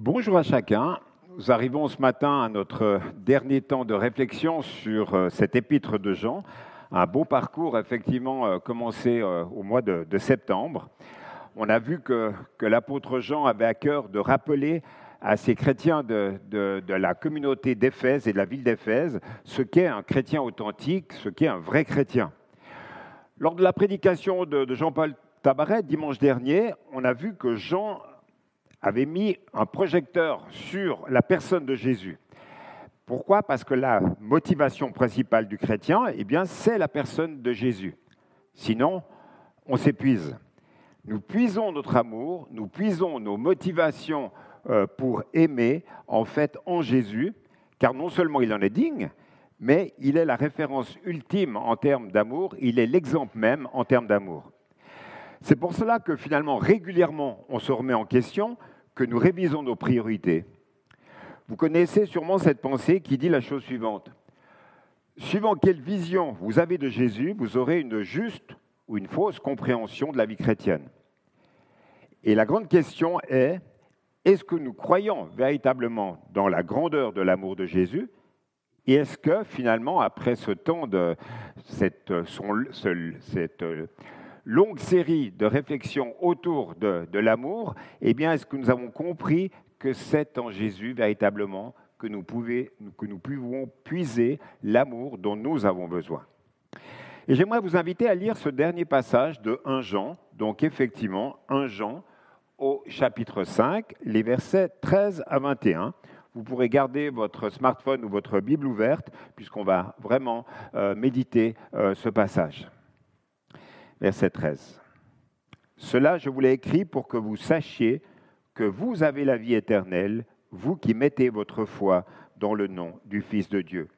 Bonjour à chacun. Nous arrivons ce matin à notre dernier temps de réflexion sur euh, cet épître de Jean. Un beau parcours, effectivement, euh, commencé euh, au mois de, septembre. On a vu que, l'apôtre Jean avait à cœur de rappeler à ces chrétiens de, la communauté d'Éphèse et de la ville d'Éphèse ce qu'est un chrétien authentique, ce qu'est un vrai chrétien. Lors de la prédication de Jean-Paul Tabaret dimanche dernier, on a vu que Jean avait mis un projecteur sur la personne de Jésus. Pourquoi? Parce que la motivation principale du chrétien, eh bien, c'est la personne de Jésus. Sinon, on s'épuise. Nous puisons notre amour, nous puisons nos motivations euh, pour aimer, en fait, en Jésus, car non seulement il en est digne, mais il est la référence ultime en termes d'amour, il est l'exemple même en termes d'amour. C'est pour cela que finalement, régulièrement, on se remet en question que nous révisons nos priorités. Vous connaissez sûrement cette pensée qui dit la chose suivante. Suivant quelle vision vous avez de Jésus, vous aurez une juste ou une fausse compréhension de la vie chrétienne. Et la grande question est, est-ce que nous croyons véritablement dans la grandeur de l'amour de Jésus? Et est-ce que finalement, après ce temps de cette, cette longue série de réflexions autour de, l'amour, eh bien, est-ce que nous avons compris que c'est en Jésus véritablement que nous, pouvons puiser l'amour dont nous avons besoin? Et j'aimerais vous inviter à lire ce dernier passage de 1 Jean, donc effectivement 1 Jean au chapitre 5, les versets 13 à 21 vous pourrez garder votre smartphone ou votre Bible ouverte, puisqu'on va vraiment euh, méditer euh, ce passage verset 13. Cela, je vous l'ai écrit pour que vous sachiez que vous avez la vie éternelle, vous qui mettez votre foi dans le nom du Fils de Dieu.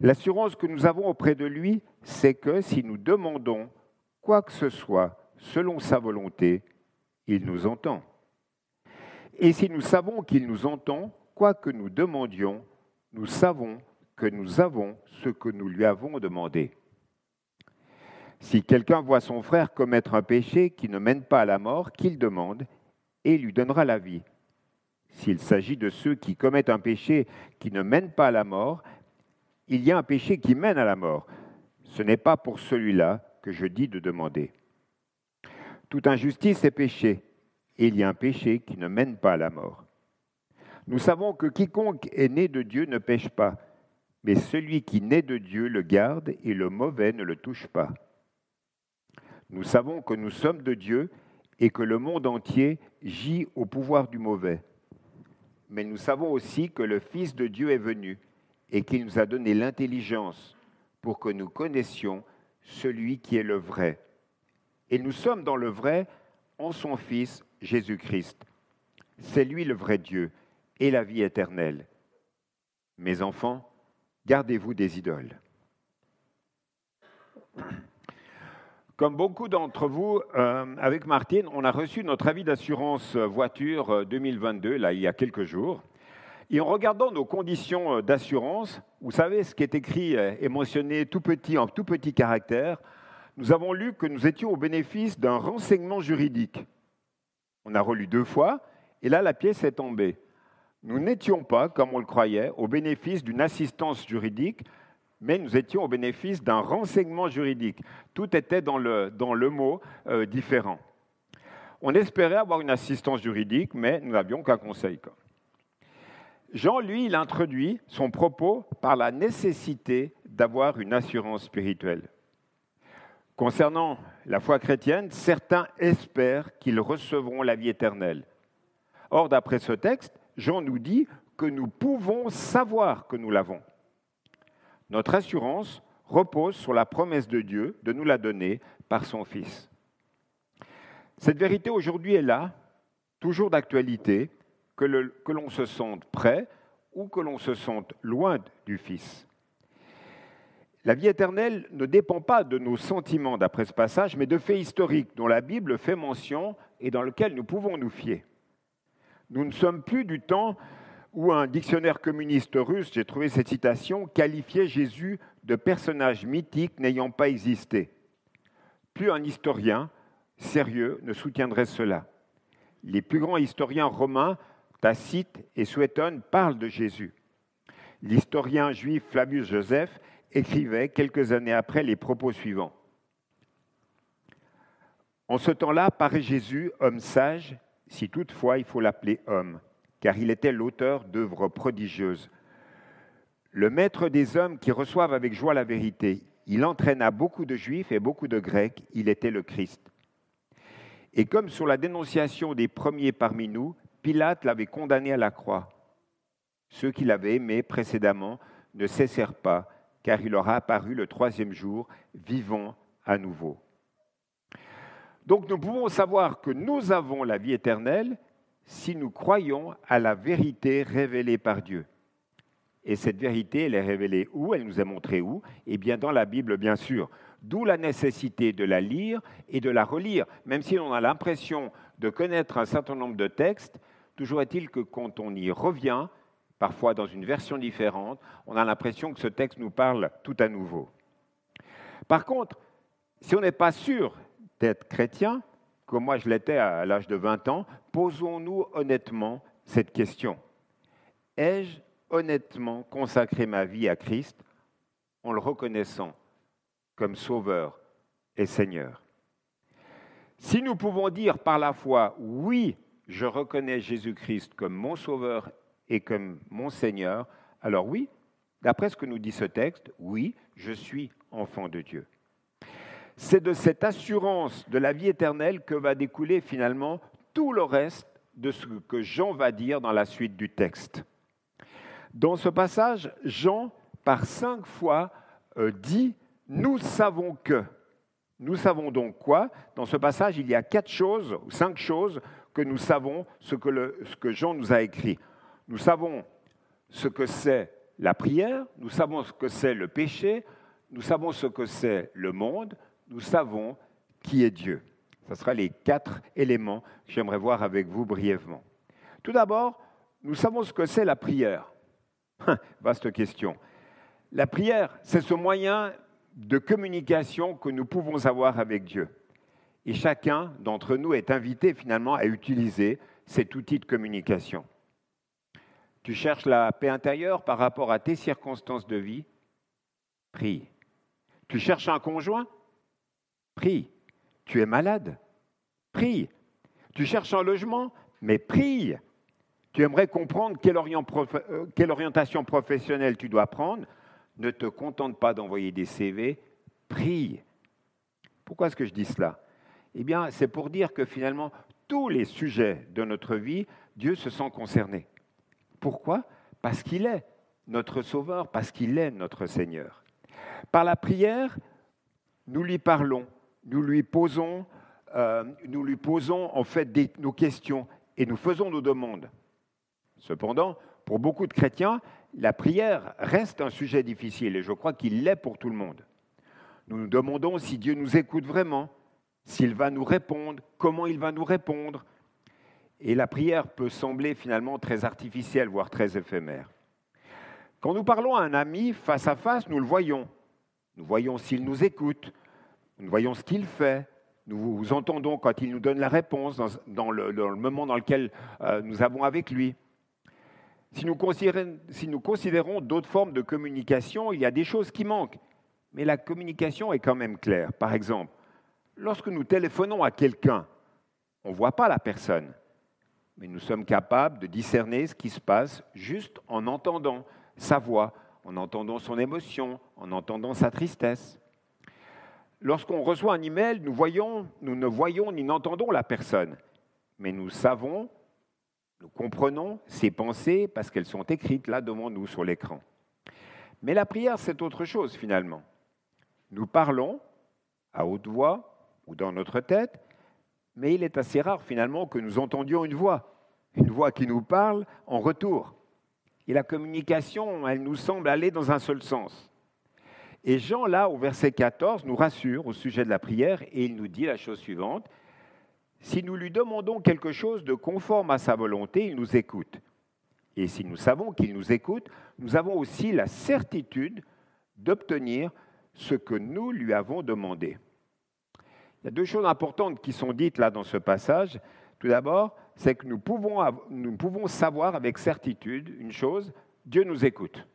L'assurance que nous avons auprès de lui, c'est que si nous demandons quoi que ce soit selon sa volonté, il nous entend. Et si nous savons qu'il nous entend, quoi que nous demandions, nous savons que nous avons ce que nous lui avons demandé. Si quelqu'un voit son frère commettre un péché qui ne mène pas à la mort, qu'il demande, et lui donnera la vie. S'il s'agit de ceux qui commettent un péché qui ne mène pas à la mort, il y a un péché qui mène à la mort. Ce n'est pas pour celui-là que je dis de demander. Toute injustice est péché, et il y a un péché qui ne mène pas à la mort. Nous savons que quiconque est né de Dieu ne pêche pas, mais celui qui naît de Dieu le garde, et le mauvais ne le touche pas. Nous savons que nous sommes de Dieu et que le monde entier gît au pouvoir du mauvais. Mais nous savons aussi que le Fils de Dieu est venu et qu'il nous a donné l'intelligence pour que nous connaissions celui qui est le vrai. Et nous sommes dans le vrai en son Fils Jésus-Christ. C'est lui le vrai Dieu et la vie éternelle. Mes enfants, gardez-vous des idoles. Comme beaucoup d'entre vous, euh, avec Martine, on a reçu notre avis d'assurance voiture 2022, euh, là, il y a quelques jours. Et en regardant nos conditions euh, d'assurance, vous savez, ce qui est écrit et mentionné tout petit, en tout petit caractère, nous avons lu que nous étions au bénéfice d'un renseignement juridique. On a relu deux fois, et là, la pièce est tombée. Nous n'étions pas, comme on le croyait, au bénéfice d'une assistance juridique, mais nous étions au bénéfice d'un renseignement juridique. Tout était dans le, mot euh, différent. On espérait avoir une assistance juridique, mais nous n'avions qu'un conseil. Jean, lui, il introduit son propos par la nécessité d'avoir une assurance spirituelle. Concernant la foi chrétienne, certains espèrent qu'ils recevront la vie éternelle. Or, d'après ce texte, Jean nous dit que nous pouvons savoir que nous l'avons. Notre assurance repose sur la promesse de Dieu de nous la donner par son Fils. Cette vérité aujourd'hui est là, toujours d'actualité, que l'on se sente près ou que l'on se sente loin du Fils. La vie éternelle ne dépend pas de nos sentiments d'après ce passage, mais de faits historiques dont la Bible fait mention et dans lesquels nous pouvons nous fier. Nous ne sommes plus du temps où un dictionnaire communiste russe, j'ai trouvé cette citation, qualifiait Jésus de personnage mythique n'ayant pas existé. Plus un historien sérieux ne soutiendrait cela. Les plus grands historiens romains Tacite et Suétone parlent de Jésus. L'historien juif Flavius Joseph écrivait quelques années après les propos suivants. En ce temps-là paraît Jésus, homme sage, si toutefois il faut l'appeler homme, car il était l'auteur d'œuvres prodigieuses. Le maître des hommes qui reçoivent avec joie la vérité, il entraîna beaucoup de juifs et beaucoup de grecs, il était le Christ. Et comme sur la dénonciation des premiers parmi nous, Pilate l'avait condamné à la croix. Ceux qui l'avaient aimé précédemment ne cessèrent pas, car il leur a apparu le troisième jour, vivant à nouveau. Donc nous pouvons savoir que nous avons la vie éternelle si nous croyons à la vérité révélée par Dieu. Et cette vérité, elle est révélée où? Elle nous est montrée où? Eh bien dans la Bible, bien sûr. D'où la nécessité de la lire et de la relire. Même si on a l'impression de connaître un certain nombre de textes, toujours est-il que quand on y revient, parfois dans une version différente, on a l'impression que ce texte nous parle tout à nouveau. Par contre, si on n'est pas sûr d'être chrétien, comme moi je l'étais à l'âge de 20 ans, posons-nous honnêtement cette question. Ai-je honnêtement consacré ma vie à Christ en le reconnaissant comme Sauveur et Seigneur? Si nous pouvons dire par la foi, oui, je reconnais Jésus-Christ comme mon Sauveur et comme mon Seigneur, alors oui, d'après ce que nous dit ce texte, oui, je suis enfant de Dieu. C'est de cette assurance de la vie éternelle que va découler finalement tout le reste de ce que Jean va dire dans la suite du texte. Dans ce passage, Jean, par cinq fois, euh, dit Nous savons que. Nous savons donc quoi Dans ce passage, il y a quatre choses, ou cinq choses, que nous savons, ce que, ce que Jean nous a écrit. Nous savons ce que c'est la prière, nous savons ce que c'est le péché, nous savons ce que c'est le monde, nous savons qui est Dieu. Ce sera les quatre éléments que j'aimerais voir avec vous brièvement. Tout d'abord, nous savons ce que c'est la prière. Vaste question. La prière, c'est ce moyen de communication que nous pouvons avoir avec Dieu. Et chacun d'entre nous est invité finalement à utiliser cet outil de communication. Tu cherches la paix intérieure par rapport à tes circonstances de vie? Prie. Tu cherches un conjoint? Prie. Tu es malade Prie. Tu cherches un logement Mais prie. Tu aimerais comprendre quelle, euh, orientation professionnelle tu dois prendre Ne te contente pas d'envoyer des CV, prie. Pourquoi est-ce que je dis cela? Eh bien, c'est pour dire que finalement, tous les sujets de notre vie, Dieu se sent concerné. Pourquoi? Parce qu'il est notre Sauveur, parce qu'il est notre Seigneur. Par la prière, nous lui parlons, nous lui posons, euh, nous lui posons en fait nos questions et nous faisons nos demandes. Cependant, pour beaucoup de chrétiens, la prière reste un sujet difficile et je crois qu'il l'est pour tout le monde. Nous nous demandons si Dieu nous écoute vraiment, s'il va nous répondre, comment il va nous répondre. Et la prière peut sembler finalement très artificielle, voire très éphémère. Quand nous parlons à un ami face à face, nous le voyons. Nous voyons s'il nous écoute, nous voyons ce qu'il fait, nous entendons quand il nous donne la réponse dans, le, moment dans lequel euh, nous avons avec lui. Si nous considérons, d'autres formes de communication, il y a des choses qui manquent. Mais la communication est quand même claire. Par exemple, lorsque nous téléphonons à quelqu'un, on ne voit pas la personne, mais nous sommes capables de discerner ce qui se passe juste en entendant sa voix, en entendant son émotion, en entendant sa tristesse. Lorsqu'on reçoit un email, nous, voyons, nous ne voyons ni n'entendons la personne, mais nous savons, nous comprenons ses pensées parce qu'elles sont écrites là devant nous sur l'écran. Mais la prière, c'est autre chose finalement. Nous parlons à haute voix ou dans notre tête, mais il est assez rare finalement que nous entendions une voix, une voix qui nous parle en retour. Et la communication, elle nous semble aller dans un seul sens. Et Jean, là, au verset 14, nous rassure au sujet de la prière et il nous dit la chose suivante. Si nous lui demandons quelque chose de conforme à sa volonté, il nous écoute. Et si nous savons qu'il nous écoute, nous avons aussi la certitude d'obtenir ce que nous lui avons demandé. Il y a deux choses importantes qui sont dites là dans ce passage. Tout d'abord, c'est que nous pouvons, savoir avec certitude une chose, Dieu nous écoute.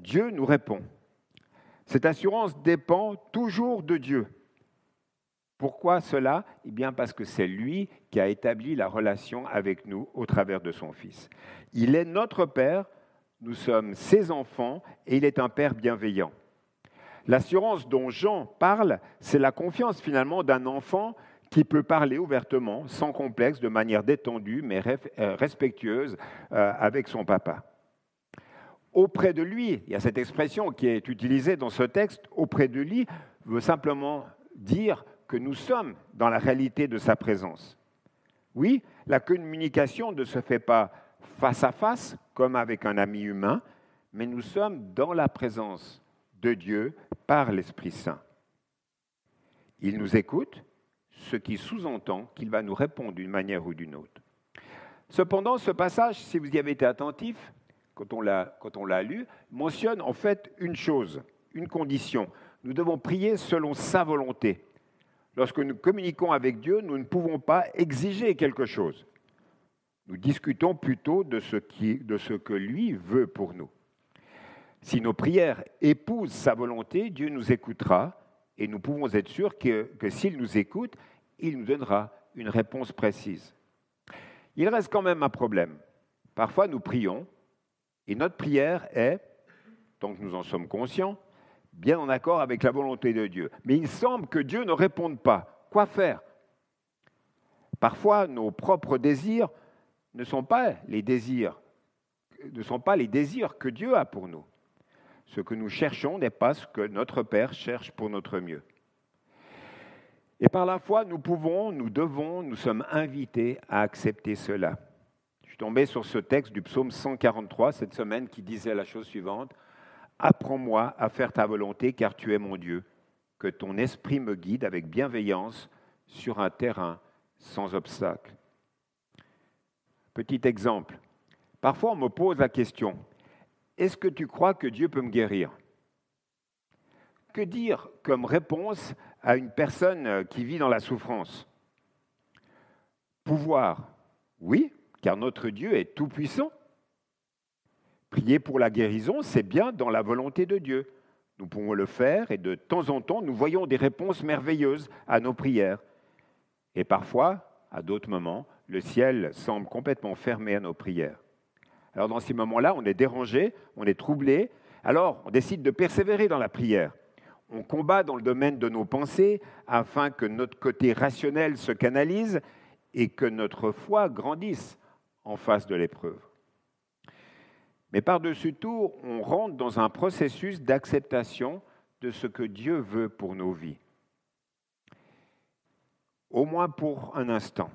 Dieu nous répond. Cette assurance dépend toujours de Dieu. Pourquoi cela? Eh bien parce que c'est lui qui a établi la relation avec nous au travers de son Fils. Il est notre Père, nous sommes ses enfants et il est un Père bienveillant. L'assurance dont Jean parle, c'est la confiance finalement d'un enfant qui peut parler ouvertement, sans complexe, de manière détendue, mais euh, respectueuse euh, avec son papa. Auprès de lui, il y a cette expression qui est utilisée dans ce texte, auprès de lui veut simplement dire que nous sommes dans la réalité de sa présence. Oui, la communication ne se fait pas face à face, comme avec un ami humain, mais nous sommes dans la présence de Dieu par l'Esprit Saint. Il nous écoute, ce qui sous-entend qu'il va nous répondre d'une manière ou d'une autre. Cependant, ce passage, si vous y avez été attentif, quand on l'a lu, mentionne en fait une chose, une condition. Nous devons prier selon sa volonté. Lorsque nous communiquons avec Dieu, nous ne pouvons pas exiger quelque chose. Nous discutons plutôt de ce, que lui veut pour nous. Si nos prières épousent sa volonté, Dieu nous écoutera et nous pouvons être sûrs que s'il nous écoute, il nous donnera une réponse précise. Il reste quand même un problème. Parfois, nous prions et notre prière est, tant que nous en sommes conscients, bien en accord avec la volonté de Dieu. Mais il semble que Dieu ne réponde pas. Quoi faire? Parfois, nos propres désirs ne sont pas les désirs, ne sont pas les désirs que Dieu a pour nous. Ce que nous cherchons n'est pas ce que notre Père cherche pour notre mieux. Et par la foi, nous pouvons, nous devons, nous sommes invités à accepter cela. Tombé sur ce texte du psaume 143 cette semaine qui disait la chose suivante. Apprends-moi à faire ta volonté car tu es mon Dieu. Que ton esprit me guide avec bienveillance sur un terrain sans obstacle. Petit exemple. Parfois on me pose la question, est-ce que tu crois que Dieu peut me guérir? Que dire comme réponse à une personne qui vit dans la souffrance? Pouvoir, oui, car notre Dieu est tout-puissant. Prier pour la guérison, c'est bien dans la volonté de Dieu. Nous pouvons le faire et de temps en temps, nous voyons des réponses merveilleuses à nos prières. Et parfois, à d'autres moments, le ciel semble complètement fermé à nos prières. Alors dans ces moments-là, on est dérangé, on est troublé, alors on décide de persévérer dans la prière. On combat dans le domaine de nos pensées afin que notre côté rationnel se canalise et que notre foi grandisse en face de l'épreuve. Mais par-dessus tout, on rentre dans un processus d'acceptation de ce que Dieu veut pour nos vies. Au moins pour un instant.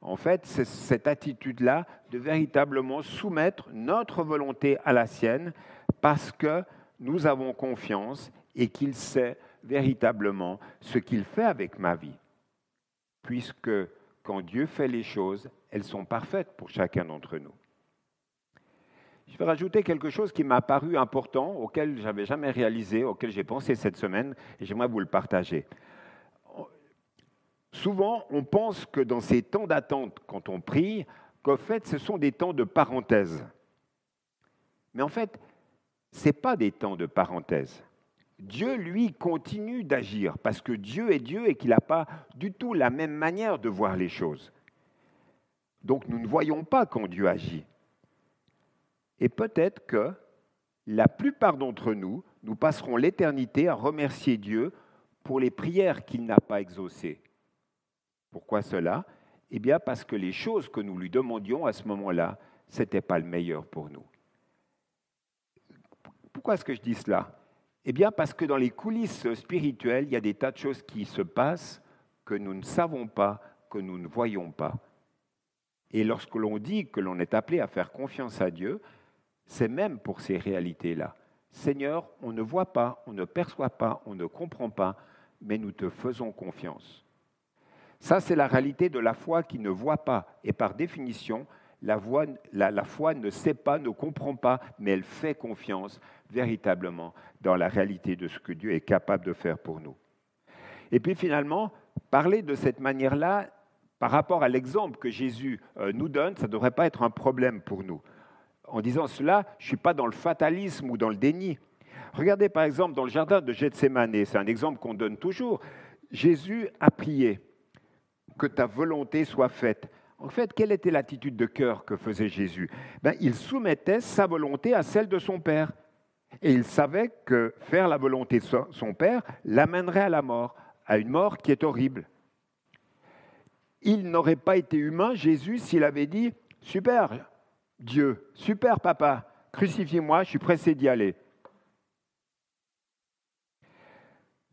En fait, c'est cette attitude-là de véritablement soumettre notre volonté à la sienne parce que nous avons confiance et qu'il sait véritablement ce qu'il fait avec ma vie. Puisque quand Dieu fait les choses, elles sont parfaites pour chacun d'entre nous. Je vais rajouter quelque chose qui m'a paru important, auquel je n'avais jamais réalisé, auquel j'ai pensé cette semaine, et j'aimerais vous le partager. Souvent, on pense que dans ces temps d'attente, quand on prie, qu'en fait, ce sont des temps de parenthèse. Mais en fait, ce n'est pas des temps de parenthèse. Dieu, lui, continue d'agir parce que Dieu est Dieu et qu'il n'a pas du tout la même manière de voir les choses. Donc nous ne voyons pas quand Dieu agit. Et peut-être que la plupart d'entre nous, nous passerons l'éternité à remercier Dieu pour les prières qu'il n'a pas exaucées. Pourquoi cela? Eh bien parce que les choses que nous lui demandions à ce moment-là, ce n'était pas le meilleur pour nous. Pourquoi est-ce que je dis cela? Eh bien parce que dans les coulisses spirituelles, il y a des tas de choses qui se passent que nous ne savons pas, que nous ne voyons pas. Et lorsque l'on dit que l'on est appelé à faire confiance à Dieu, c'est même pour ces réalités-là. Seigneur, on ne voit pas, on ne perçoit pas, on ne comprend pas, mais nous te faisons confiance. Ça, c'est la réalité de la foi qui ne voit pas. Et par définition, la, foi ne sait pas, ne comprend pas, mais elle fait confiance véritablement dans la réalité de ce que Dieu est capable de faire pour nous. Et puis finalement, parler de cette manière-là, par rapport à l'exemple que Jésus euh, nous donne, ça ne devrait pas être un problème pour nous. En disant cela, je ne suis pas dans le fatalisme ou dans le déni. Regardez par exemple dans le jardin de Gethsemane, c'est un exemple qu'on donne toujours. Jésus a prié que ta volonté soit faite. En fait, quelle était l'attitude de cœur que faisait Jésus? Ben, Il soumettait sa volonté à celle de son Père. Et il savait que faire la volonté de son Père l'amènerait à la mort, à une mort qui est horrible. Il n'aurait pas été humain, Jésus, s'il avait dit Super, Dieu, super, papa, crucifiez-moi, je suis pressé d'y aller.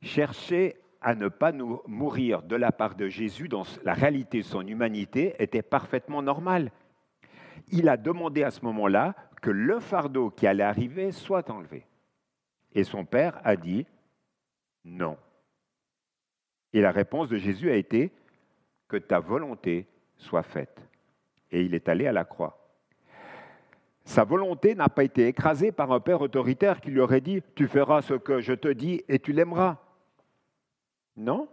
Chercher à ne pas nous mourir de la part de Jésus dans la réalité de son humanité était parfaitement normal. Il a demandé à ce moment-là que le fardeau qui allait arriver soit enlevé. Et son père a dit non. Et la réponse de Jésus a été que ta volonté soit faite. Et il est allé à la croix. Sa volonté n'a pas été écrasée par un père autoritaire qui lui aurait dit Tu feras ce que je te dis et tu l'aimeras. Non,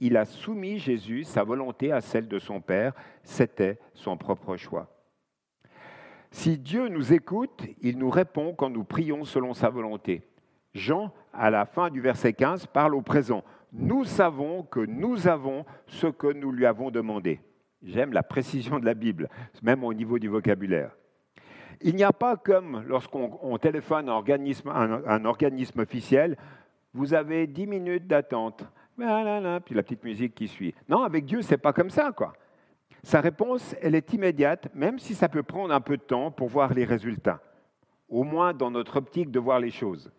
il a soumis Jésus, sa volonté, à celle de son Père. C'était son propre choix. Si Dieu nous écoute, il nous répond quand nous prions selon sa volonté. Jean, à la fin du verset 15, parle au présent. Nous savons que nous avons ce que nous lui avons demandé. J'aime la précision de la Bible, même au niveau du vocabulaire. Il n'y a pas comme lorsqu'on téléphone un organisme, un organisme officiel, vous avez dix minutes d'attente. Puis la petite musique qui suit. Non, avec Dieu, c'est pas comme ça, quoi. Sa réponse, elle est immédiate, même si ça peut prendre un peu de temps pour voir les résultats, au moins dans notre optique de voir les choses.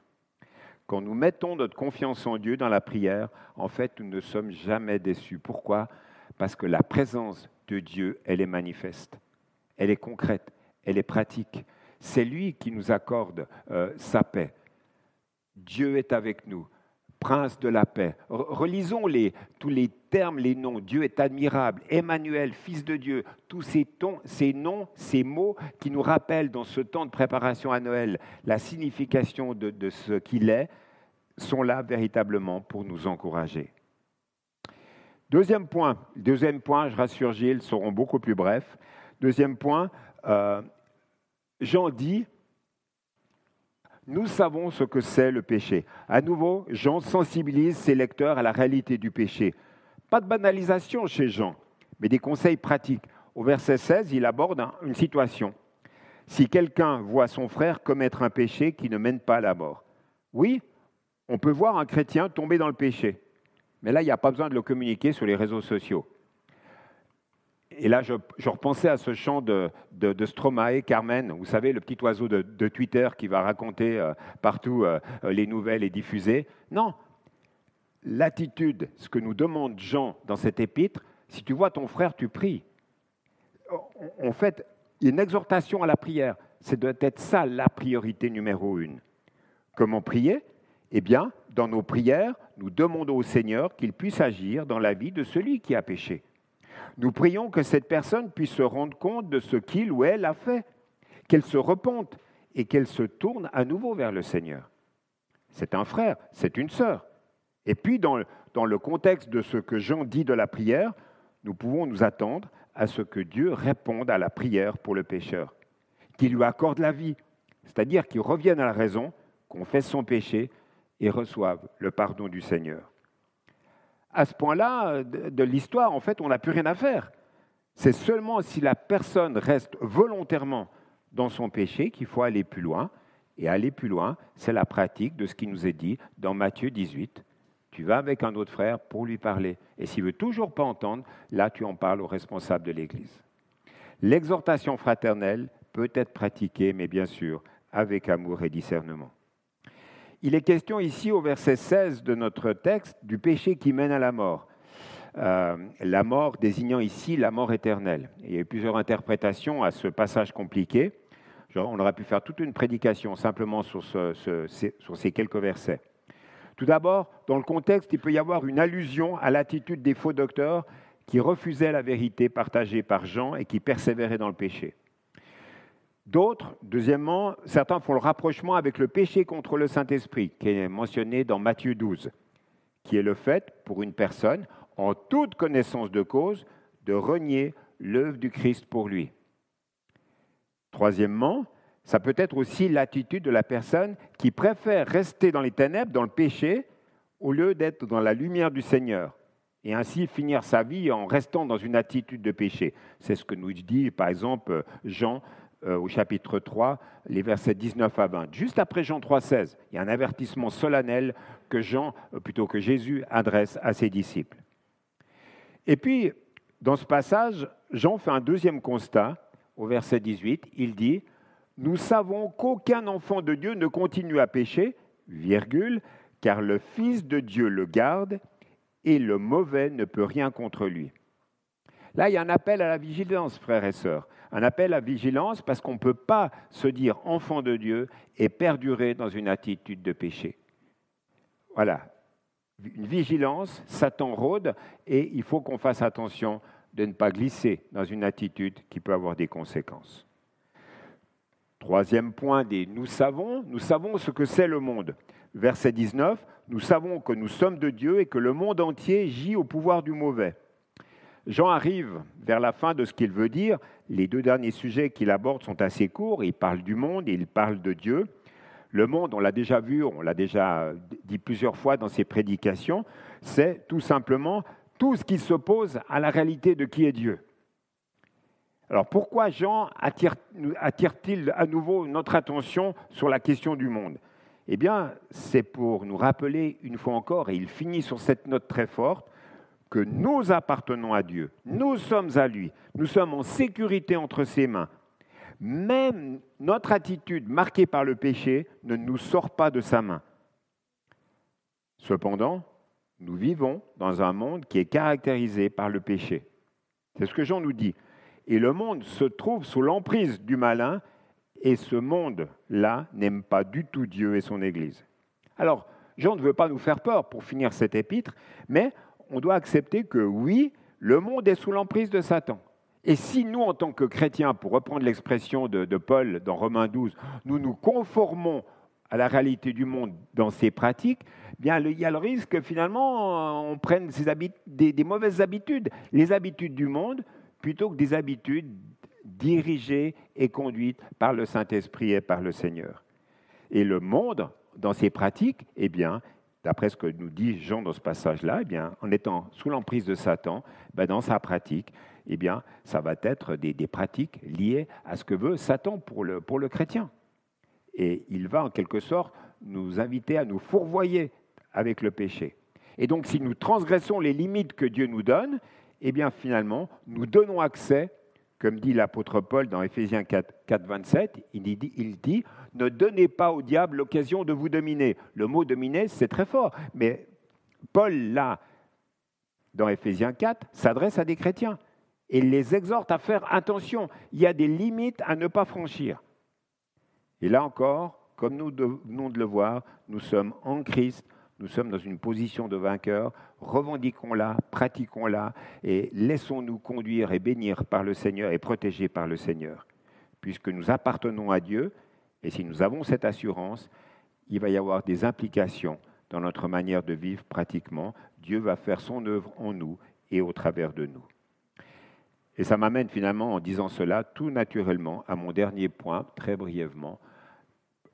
Quand nous mettons notre confiance en Dieu dans la prière, en fait, nous ne sommes jamais déçus. Pourquoi? Parce que la présence de Dieu, elle est manifeste, elle est concrète, elle est pratique. C'est lui qui nous accorde euh, sa paix. Dieu est avec nous, prince de la paix. Relisons tous les termes, les noms. Dieu est admirable, Emmanuel, fils de Dieu. Tous ces, tons, ces noms, ces mots qui nous rappellent dans ce temps de préparation à Noël la signification de, de ce qu'il est, sont là véritablement pour nous encourager. Deuxième point, deuxième point, je rassure Gilles, seront beaucoup plus brefs. Deuxième point, euh, Jean dit nous savons ce que c'est le péché. À nouveau, Jean sensibilise ses lecteurs à la réalité du péché. Pas de banalisation chez Jean, mais des conseils pratiques. Au verset 16, il aborde une situation. Si quelqu'un voit son frère commettre un péché qui ne mène pas à la mort, oui, on peut voir un chrétien tomber dans le péché, mais là, il n'y a pas besoin de le communiquer sur les réseaux sociaux. Et là, je, repensais à ce chant de, Stromae, Carmen, vous savez, le petit oiseau de, Twitter qui va raconter euh, partout euh, les nouvelles et diffuser. Non, l'attitude, ce que nous demande Jean dans cet épître, si tu vois ton frère, tu pries. En fait, une exhortation à la prière, c'est doit être ça la priorité numéro une. Comment prier? Eh bien, dans nos prières, nous demandons au Seigneur qu'il puisse agir dans la vie de celui qui a péché. Nous prions que cette personne puisse se rendre compte de ce qu'il ou elle a fait, qu'elle se repente et qu'elle se tourne à nouveau vers le Seigneur. C'est un frère, c'est une sœur. Et puis, dans, le contexte de ce que Jean dit de la prière, nous pouvons nous attendre à ce que Dieu réponde à la prière pour le pécheur, qu'il lui accorde la vie, c'est-à-dire qu'il revienne à la raison, confesse son péché et reçoive le pardon du Seigneur à ce point-là de, l'histoire, en fait, on n'a plus rien à faire. C'est seulement si la personne reste volontairement dans son péché qu'il faut aller plus loin. Et aller plus loin, c'est la pratique de ce qui nous est dit dans Matthieu 18. Tu vas avec un autre frère pour lui parler. Et s'il veut toujours pas entendre, là tu en parles au responsable de l'Église. L'exhortation fraternelle peut être pratiquée, mais bien sûr avec amour et discernement. Il est question ici au verset 16 de notre texte du péché qui mène à la mort. Euh, la mort désignant ici la mort éternelle. Il y a eu plusieurs interprétations à ce passage compliqué. on aurait pu faire toute une prédication simplement sur, sur ces quelques versets. Tout d'abord, dans le contexte, il peut y avoir une allusion à l'attitude des faux docteurs qui refusaient la vérité partagée par Jean et qui persévéraient dans le péché. D'autres, deuxièmement, certains font le rapprochement avec le péché contre le Saint-Esprit, qui est mentionné dans Matthieu 12, qui est le fait, pour une personne, en toute connaissance de cause, de renier l'œuvre du Christ pour lui. Troisièmement, ça peut être aussi l'attitude de la personne qui préfère rester dans les ténèbres, dans le péché, au lieu d'être dans la lumière du Seigneur, et ainsi finir sa vie en restant dans une attitude de péché. C'est ce que nous dit par exemple Jean au chapitre 3, les versets 19 à 20. Juste après Jean 3,16, il y a un avertissement solennel que Jean, euh, plutôt que Jésus, adresse à ses disciples. Et puis, dans ce passage, Jean fait un deuxième constat au verset 18. Il dit nous savons qu'aucun enfant de Dieu ne continue à pécher, virgule, car le Fils de Dieu le garde et le mauvais ne peut rien contre lui. Là, il y a un appel à la vigilance, frères et sœurs. Un appel à la vigilance parce qu'on ne peut pas se dire enfant de Dieu et perdurer dans une attitude de péché. Voilà. Une vigilance, Satan rôde et il faut qu'on fasse attention de ne pas glisser dans une attitude qui peut avoir des conséquences. Troisième point des nous savons, nous savons ce que c'est le monde. Verset 19, nous savons que nous sommes de Dieu et que le monde entier gît au pouvoir du mauvais. Jean arrive vers la fin de ce qu'il veut dire. Les deux derniers sujets qu'il aborde sont assez courts. Il parle du monde il parle de Dieu. Le monde, on l'a déjà vu, on l'a déjà dit plusieurs fois dans ses prédications, c'est tout simplement tout ce qui s'oppose à la réalité de qui est Dieu. Alors pourquoi Jean attire-t-il à nouveau notre attention sur la question du monde? Eh bien, c'est pour nous rappeler une fois encore, et il finit sur cette note très forte, que nous appartenons à Dieu, nous sommes à lui, nous sommes en sécurité entre ses mains. Même notre attitude marquée par le péché ne nous sort pas de sa main. Cependant, nous vivons dans un monde qui est caractérisé par le péché. C'est ce que Jean nous dit. Et le monde se trouve sous l'emprise du malin, et ce monde-là n'aime pas du tout Dieu et son Église. Alors, Jean ne veut pas nous faire peur pour finir cet épître, mais on doit accepter que oui, le monde est sous l'emprise de Satan. Et si nous, en tant que chrétiens, pour reprendre l'expression de, Paul dans Romains 12, nous nous conformons à la réalité du monde dans ses pratiques, eh bien, il y a le risque que finalement on prenne des mauvaises habitudes. Les habitudes du monde plutôt que des habitudes dirigées et conduites par le Saint-Esprit et par le Seigneur. Et le monde, dans ses pratiques, eh bien, d'après ce que nous dit Jean dans ce passage-là, eh bien, en étant sous l'emprise de Satan, ben, dans sa pratique, eh bien, ça va être des, des, pratiques liées à ce que veut Satan pour le, pour le chrétien. Et il va en quelque sorte nous inviter à nous fourvoyer avec le péché. Et donc, si nous transgressons les limites que Dieu nous donne, eh bien finalement, nous donnons accès, comme dit l'apôtre Paul dans Éphésiens 4, 27, il dit, ne donnez pas au diable l'occasion de vous dominer. Le mot dominer, c'est très fort, mais Paul, là, dans Éphésiens 4, s'adresse à des chrétiens et les exhorte à faire attention. Il y a des limites à ne pas franchir. Et là encore, comme nous venons de le voir, nous sommes en Christ, nous sommes dans une position de vainqueur, revendiquons-la, pratiquons-la et laissons-nous conduire et bénir par le Seigneur et protéger par le Seigneur. Puisque nous appartenons à Dieu, et si nous avons cette assurance, il va y avoir des implications dans notre manière de vivre pratiquement. Dieu va faire son œuvre en nous et au travers de nous. Et ça m'amène finalement, en disant cela, tout naturellement à mon dernier point, très brièvement.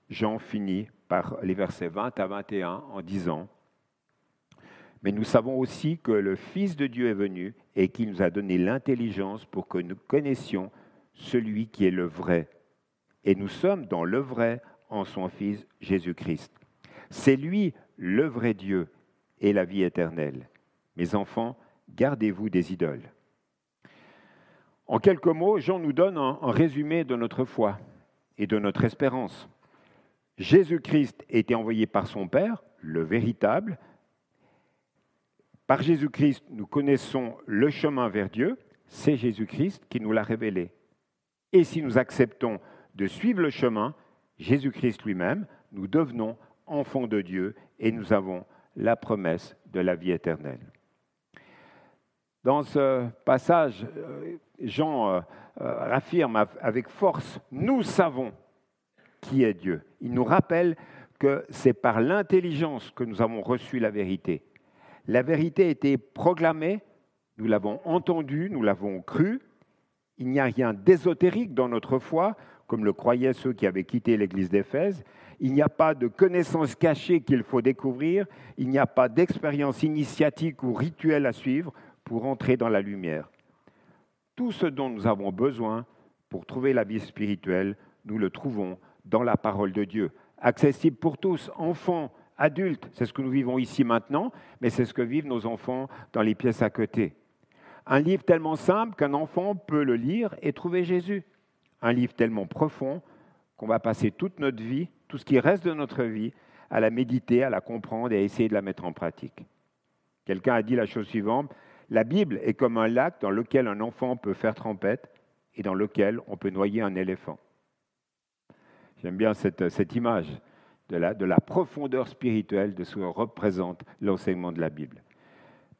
J'en finis par les versets 20 à 21 en disant Mais nous savons aussi que le Fils de Dieu est venu et qu'il nous a donné l'intelligence pour que nous connaissions celui qui est le vrai. Et nous sommes dans le vrai en son Fils Jésus-Christ. C'est lui le vrai Dieu et la vie éternelle. Mes enfants, gardez-vous des idoles. En quelques mots, Jean nous donne un, résumé de notre foi et de notre espérance. Jésus-Christ était envoyé par son Père, le véritable. Par Jésus-Christ, nous connaissons le chemin vers Dieu. C'est Jésus-Christ qui nous l'a révélé. Et si nous acceptons de suivre le chemin, Jésus-Christ lui-même, nous devenons enfants de Dieu et nous avons la promesse de la vie éternelle. Dans ce passage, euh, Jean euh, euh, affirme avec force, nous savons qui est Dieu. Il nous rappelle que c'est par l'intelligence que nous avons reçu la vérité. La vérité a été proclamée, nous l'avons entendue, nous l'avons crue. Il n'y a rien d'ésotérique dans notre foi, comme le croyaient ceux qui avaient quitté l'église d'Éphèse. Il n'y a pas de connaissances cachées qu'il faut découvrir. Il n'y a pas d'expérience initiatique ou rituelle à suivre pour entrer dans la lumière. Tout ce dont nous avons besoin pour trouver la vie spirituelle, nous le trouvons dans la parole de Dieu, accessible pour tous, enfants, adultes. C'est ce que nous vivons ici maintenant, mais c'est ce que vivent nos enfants dans les pièces à côté. Un livre tellement simple qu'un enfant peut le lire et trouver Jésus. Un livre tellement profond qu'on va passer toute notre vie, tout ce qui reste de notre vie, à la méditer, à la comprendre et à essayer de la mettre en pratique. Quelqu'un a dit la chose suivante, la Bible est comme un lac dans lequel un enfant peut faire trempette et dans lequel on peut noyer un éléphant. J'aime bien cette, cette image de la, de la, profondeur spirituelle de ce que représente l'enseignement de la Bible.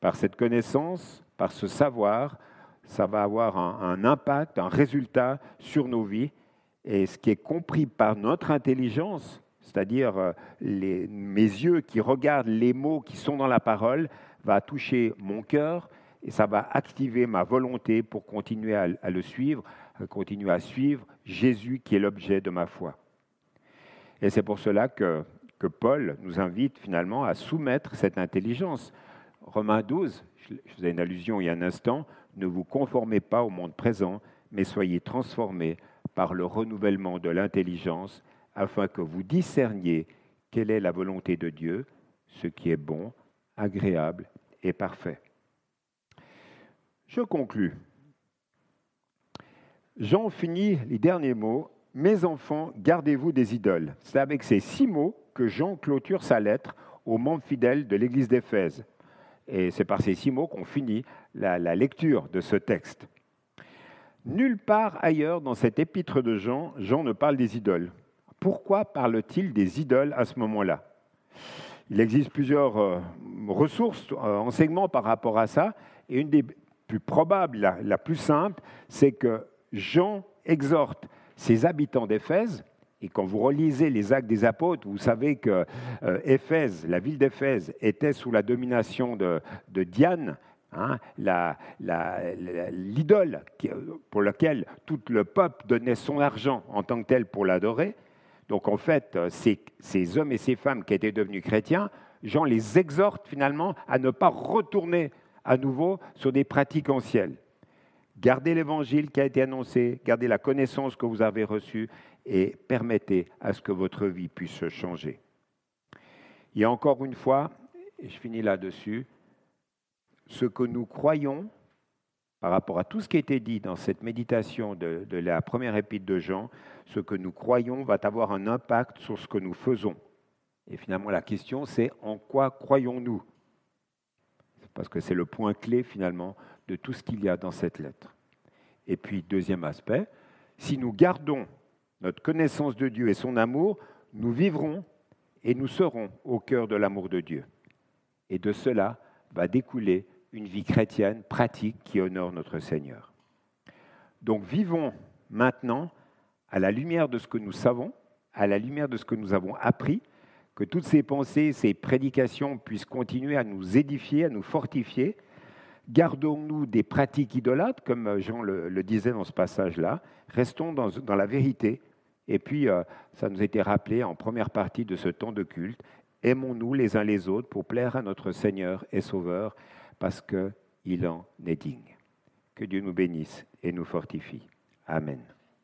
Par cette connaissance, par ce savoir, ça va avoir un, un impact, un résultat sur nos vies. Et ce qui est compris par notre intelligence, c'est-à-dire euh, mes yeux qui regardent les mots qui sont dans la parole, va toucher mon cœur et ça va activer ma volonté pour continuer à, le suivre, à continuer à suivre Jésus qui est l'objet de ma foi. Et c'est pour cela que, Paul nous invite finalement à soumettre cette intelligence. Romains 12, je faisais une allusion il y a un instant, ne vous conformez pas au monde présent, mais soyez transformés par le renouvellement de l'intelligence, afin que vous discerniez quelle est la volonté de Dieu, ce qui est bon, agréable et parfait. Je conclus. Jean finit les derniers mots. Mes enfants, gardez-vous des idoles. C'est avec ces six mots que Jean clôture sa lettre aux membres fidèles de l'Église d'Éphèse. Et c'est par ces six mots qu'on finit la, la, lecture de ce texte. Nulle part ailleurs dans cette épître de Jean, Jean ne parle des idoles. Pourquoi parle-t-il des idoles à ce moment-là? Il existe plusieurs euh, ressources, euh, enseignements par rapport à ça, et une des plus probable, la, plus simple, c'est que Jean exhorte ses habitants d'Éphèse, et quand vous relisez les actes des apôtres, vous savez que euh, Éphèse, la ville d'Éphèse, était sous la domination de, Diane, hein, l'idole pour laquelle tout le peuple donnait son argent en tant que tel pour l'adorer. Donc en fait, ces, ces, hommes et ces femmes qui étaient devenus chrétiens, Jean les exhorte finalement à ne pas retourner à nouveau sur des pratiques anciennes. Gardez l'évangile qui a été annoncé, gardez la connaissance que vous avez reçue et permettez à ce que votre vie puisse changer. A encore une fois, et je finis là-dessus, ce que nous croyons par rapport à tout ce qui a été dit dans cette méditation de, de la première épître de Jean, ce que nous croyons va avoir un impact sur ce que nous faisons. Et finalement, la question, c'est en quoi croyons-nous? Parce que c'est le point clé finalement de tout ce qu'il y a dans cette lettre. Et puis, deuxième aspect, si nous gardons notre connaissance de Dieu et son amour, nous vivrons et nous serons au cœur de l'amour de Dieu. Et de cela va découler une vie chrétienne pratique qui honore notre Seigneur. Donc vivons maintenant à la lumière de ce que nous savons, à la lumière de ce que nous avons appris, que toutes ces pensées, ces prédications puissent continuer à nous édifier, à nous fortifier. Gardons-nous des pratiques idolâtres, comme Jean le, disait dans ce passage-là. Restons dans, la vérité. Et puis, euh, ça nous a été rappelé en première partie de ce temps de culte. Aimons-nous les uns les autres pour plaire à notre Seigneur et Sauveur, parce qu'il en est digne. Que Dieu nous bénisse et nous fortifie. Amen.